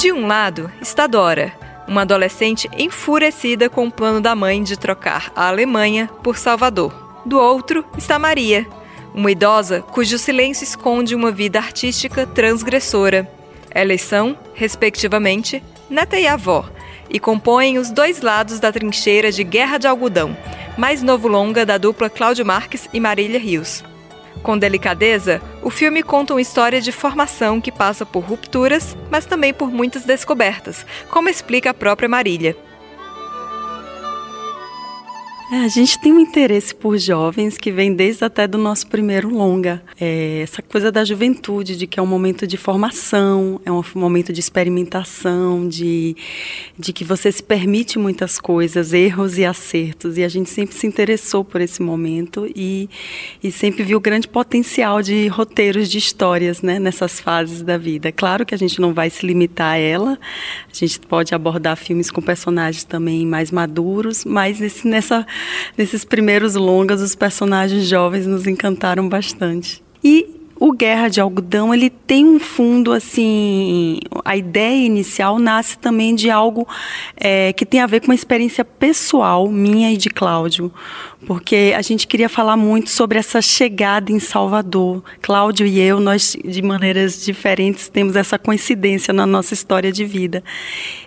De um lado está Dora, uma adolescente enfurecida com o plano da mãe de trocar a Alemanha por Salvador. Do outro está Maria, uma idosa cujo silêncio esconde uma vida artística transgressora. Elas são, respectivamente, neta e avó, e compõem os dois lados da trincheira de Guerra de Algodão, mais novo longa da dupla Cláudio Marques e Marília Rios. Com delicadeza, o filme conta uma história de formação que passa por rupturas, mas também por muitas descobertas, como explica a própria Marília. É, a gente tem um interesse por jovens que vem desde até do nosso primeiro longa. É, essa coisa da juventude, de que é um momento de formação, é um momento de experimentação, de, de que você se permite muitas coisas, erros e acertos. E a gente sempre se interessou por esse momento e, e sempre viu grande potencial de roteiros de histórias né, nessas fases da vida. Claro que a gente não vai se limitar a ela, a gente pode abordar filmes com personagens também mais maduros, mas nesse, nessa nesses primeiros longas, os personagens jovens nos encantaram bastante. E o Guerra de Algodão, ele tem um fundo, assim, a ideia inicial nasce também de algo é, que tem a ver com uma experiência pessoal minha e de Cláudio porque a gente queria falar muito sobre essa chegada em Salvador. Cláudio e eu, nós de maneiras diferentes temos essa coincidência na nossa história de vida.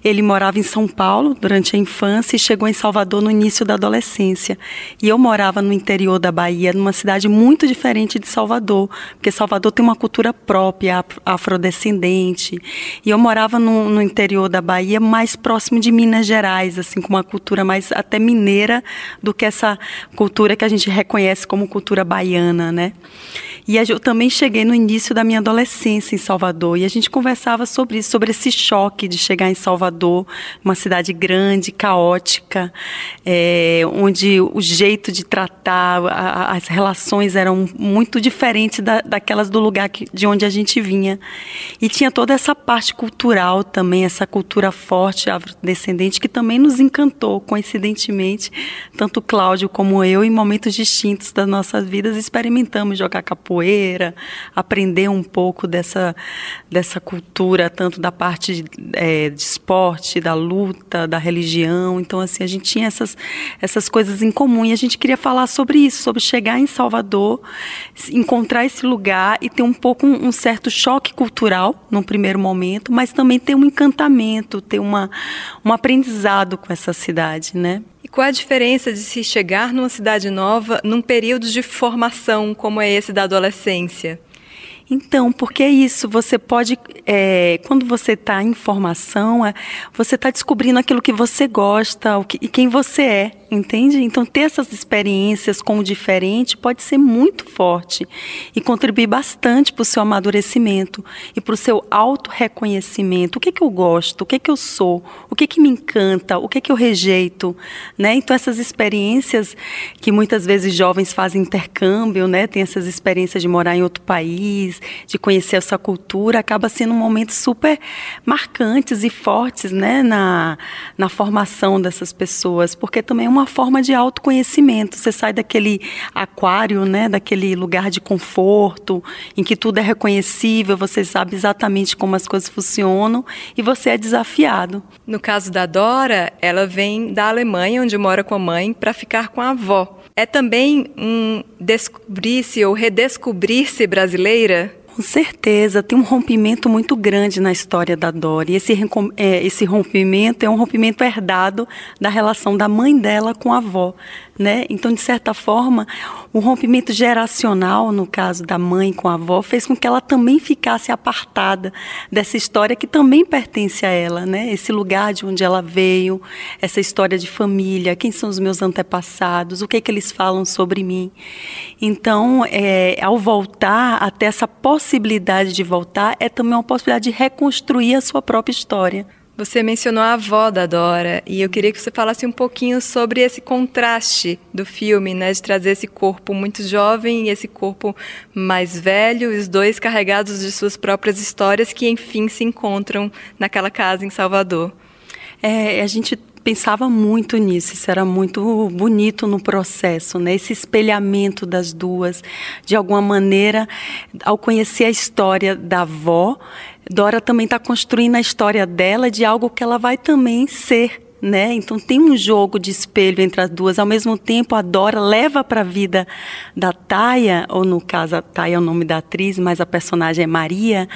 Ele morava em São Paulo durante a infância e chegou em Salvador no início da adolescência. E eu morava no interior da Bahia, numa cidade muito diferente de Salvador, porque Salvador tem uma cultura própria, afrodescendente. E eu morava no, no interior da Bahia, mais próximo de Minas Gerais, assim, com uma cultura mais até mineira do que essa cultura que a gente reconhece como cultura baiana, né? E eu também cheguei no início da minha adolescência em Salvador e a gente conversava sobre isso, sobre esse choque de chegar em Salvador, uma cidade grande, caótica, é, onde o jeito de tratar, a, as relações eram muito diferentes da, daquelas do lugar que, de onde a gente vinha. E tinha toda essa parte cultural também, essa cultura forte, afrodescendente, que também nos encantou, coincidentemente. Tanto Cláudio como eu, em momentos distintos das nossas vidas, experimentamos jogar capoeira aprender um pouco dessa, dessa cultura, tanto da parte é, de esporte, da luta, da religião. Então, assim, a gente tinha essas, essas coisas em comum e a gente queria falar sobre isso, sobre chegar em Salvador, encontrar esse lugar e ter um pouco um, um certo choque cultural no primeiro momento, mas também ter um encantamento, ter uma, um aprendizado com essa cidade, né? E qual a diferença de se chegar numa cidade nova num período de formação como é esse da adolescência? Então, porque é isso, você pode, é, quando você está em formação, é, você está descobrindo aquilo que você gosta que, e quem você é. Entende? Então, ter essas experiências com o diferente pode ser muito forte e contribuir bastante para o seu amadurecimento e para o seu auto-reconhecimento. O que, é que eu gosto? O que, é que eu sou? O que, é que me encanta? O que, é que eu rejeito? Né? Então, essas experiências que muitas vezes jovens fazem intercâmbio, né? tem essas experiências de morar em outro país, de conhecer essa cultura, acaba sendo um momento super marcantes e fortes né? na, na formação dessas pessoas, porque também é uma uma forma de autoconhecimento. Você sai daquele aquário, né, daquele lugar de conforto, em que tudo é reconhecível, você sabe exatamente como as coisas funcionam e você é desafiado. No caso da Dora, ela vem da Alemanha, onde mora com a mãe, para ficar com a avó. É também um descobrir-se ou redescobrir-se brasileira? Com certeza, tem um rompimento muito grande na história da Dori. Esse, é, esse rompimento é um rompimento herdado da relação da mãe dela com a avó. Né? Então, de certa forma, o rompimento geracional, no caso da mãe com a avó, fez com que ela também ficasse apartada dessa história que também pertence a ela, né? Esse lugar de onde ela veio, essa história de família, quem são os meus antepassados, o que é que eles falam sobre mim. Então, é, ao voltar, até essa possibilidade de voltar, é também uma possibilidade de reconstruir a sua própria história. Você mencionou a avó da Dora e eu queria que você falasse um pouquinho sobre esse contraste do filme, né, de trazer esse corpo muito jovem e esse corpo mais velho, os dois carregados de suas próprias histórias que enfim se encontram naquela casa em Salvador. É, a gente pensava muito nisso, isso era muito bonito no processo, né? Esse espelhamento das duas, de alguma maneira, ao conhecer a história da avó, Dora também está construindo a história dela de algo que ela vai também ser né? Então tem um jogo de espelho entre as duas. Ao mesmo tempo, a Dora leva para a vida da Taia, ou no caso a Taia é o nome da atriz, mas a personagem é Maria.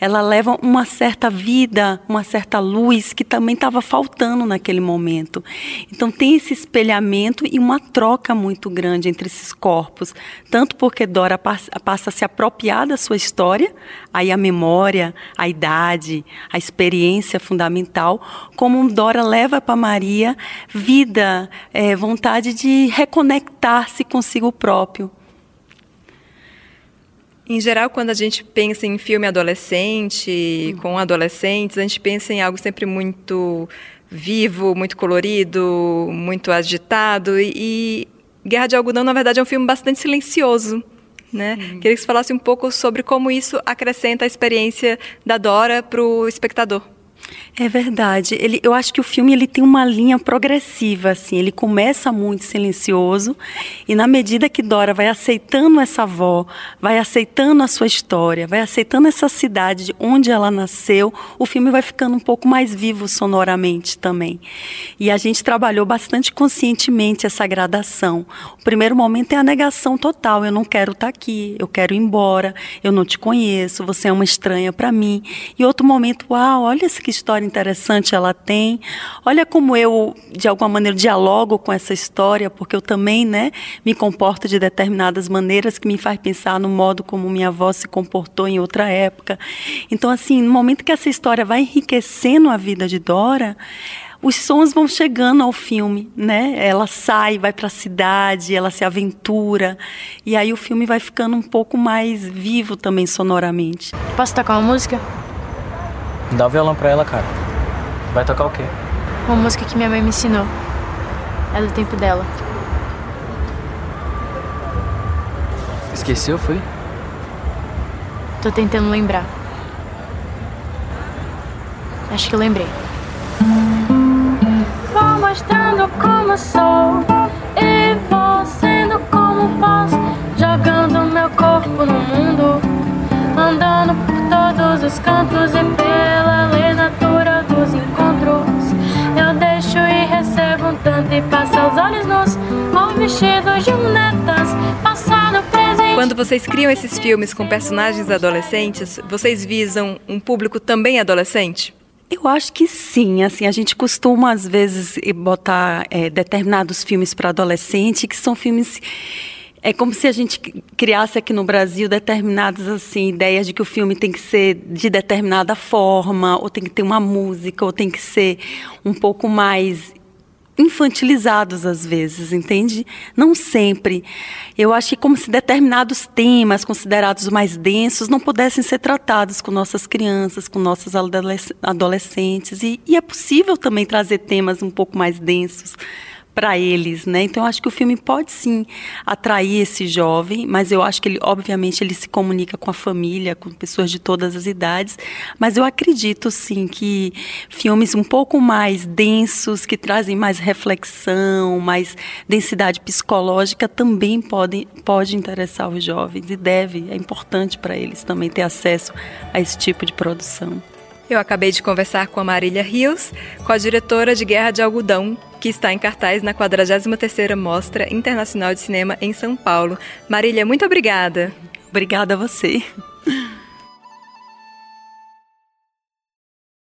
Ela leva uma certa vida, uma certa luz que também estava faltando naquele momento. Então tem esse espelhamento e uma troca muito grande entre esses corpos, tanto porque Dora passa, a se apropriar da sua história, aí a memória, a idade, a experiência fundamental, como Dora leva para Maria vida, é, vontade de reconectar-se consigo próprio. Em geral, quando a gente pensa em filme adolescente, uhum. com adolescentes, a gente pensa em algo sempre muito vivo, muito colorido, muito agitado. E, e Guerra de Algodão, na verdade, é um filme bastante silencioso. Né? Uhum. Queria que você falasse um pouco sobre como isso acrescenta a experiência da Dora para o espectador. É verdade. Ele, eu acho que o filme ele tem uma linha progressiva, assim. Ele começa muito silencioso e na medida que Dora vai aceitando essa avó, vai aceitando a sua história, vai aceitando essa cidade de onde ela nasceu, o filme vai ficando um pouco mais vivo sonoramente também. E a gente trabalhou bastante conscientemente essa gradação. O primeiro momento é a negação total. Eu não quero estar aqui. Eu quero ir embora. Eu não te conheço. Você é uma estranha para mim. E outro momento, uau, olha que história interessante ela tem. Olha como eu, de alguma maneira, dialogo com essa história, porque eu também né, me comporto de determinadas maneiras que me faz pensar no modo como minha avó se comportou em outra época. Então, assim, no momento que essa história vai enriquecendo a vida de Dora, os sons vão chegando ao filme, né? Ela sai, vai para a cidade, ela se aventura e aí o filme vai ficando um pouco mais vivo também sonoramente. Posso tocar uma música? Dá o violão pra ela, cara. Vai tocar o quê? Uma música que minha mãe me ensinou. É do tempo dela. Esqueceu, foi? Tô tentando lembrar. Acho que eu lembrei. Vou mostrando como sou e vou sendo como posso, jogando meu corpo no mundo, andando por todos os cantos e pela os olhos nos vestidos de lunetas, passado, presente. Quando vocês criam esses filmes com personagens adolescentes, vocês visam um público também adolescente? Eu acho que sim. Assim, a gente costuma às vezes botar é, determinados filmes para adolescente que são filmes é como se a gente criasse aqui no Brasil determinadas assim ideias de que o filme tem que ser de determinada forma, ou tem que ter uma música, ou tem que ser um pouco mais infantilizados às vezes, entende? Não sempre. Eu acho que como se determinados temas considerados mais densos não pudessem ser tratados com nossas crianças, com nossos adolescentes. E, e é possível também trazer temas um pouco mais densos para eles, né? Então eu acho que o filme pode sim atrair esse jovem, mas eu acho que ele, obviamente, ele se comunica com a família, com pessoas de todas as idades, mas eu acredito sim que filmes um pouco mais densos, que trazem mais reflexão, mais densidade psicológica também podem pode interessar os jovens e deve, é importante para eles também ter acesso a esse tipo de produção. Eu acabei de conversar com a Marília Rios, com a diretora de Guerra de Algodão, que está em cartaz na 43ª Mostra Internacional de Cinema em São Paulo. Marília, muito obrigada. Obrigada a você.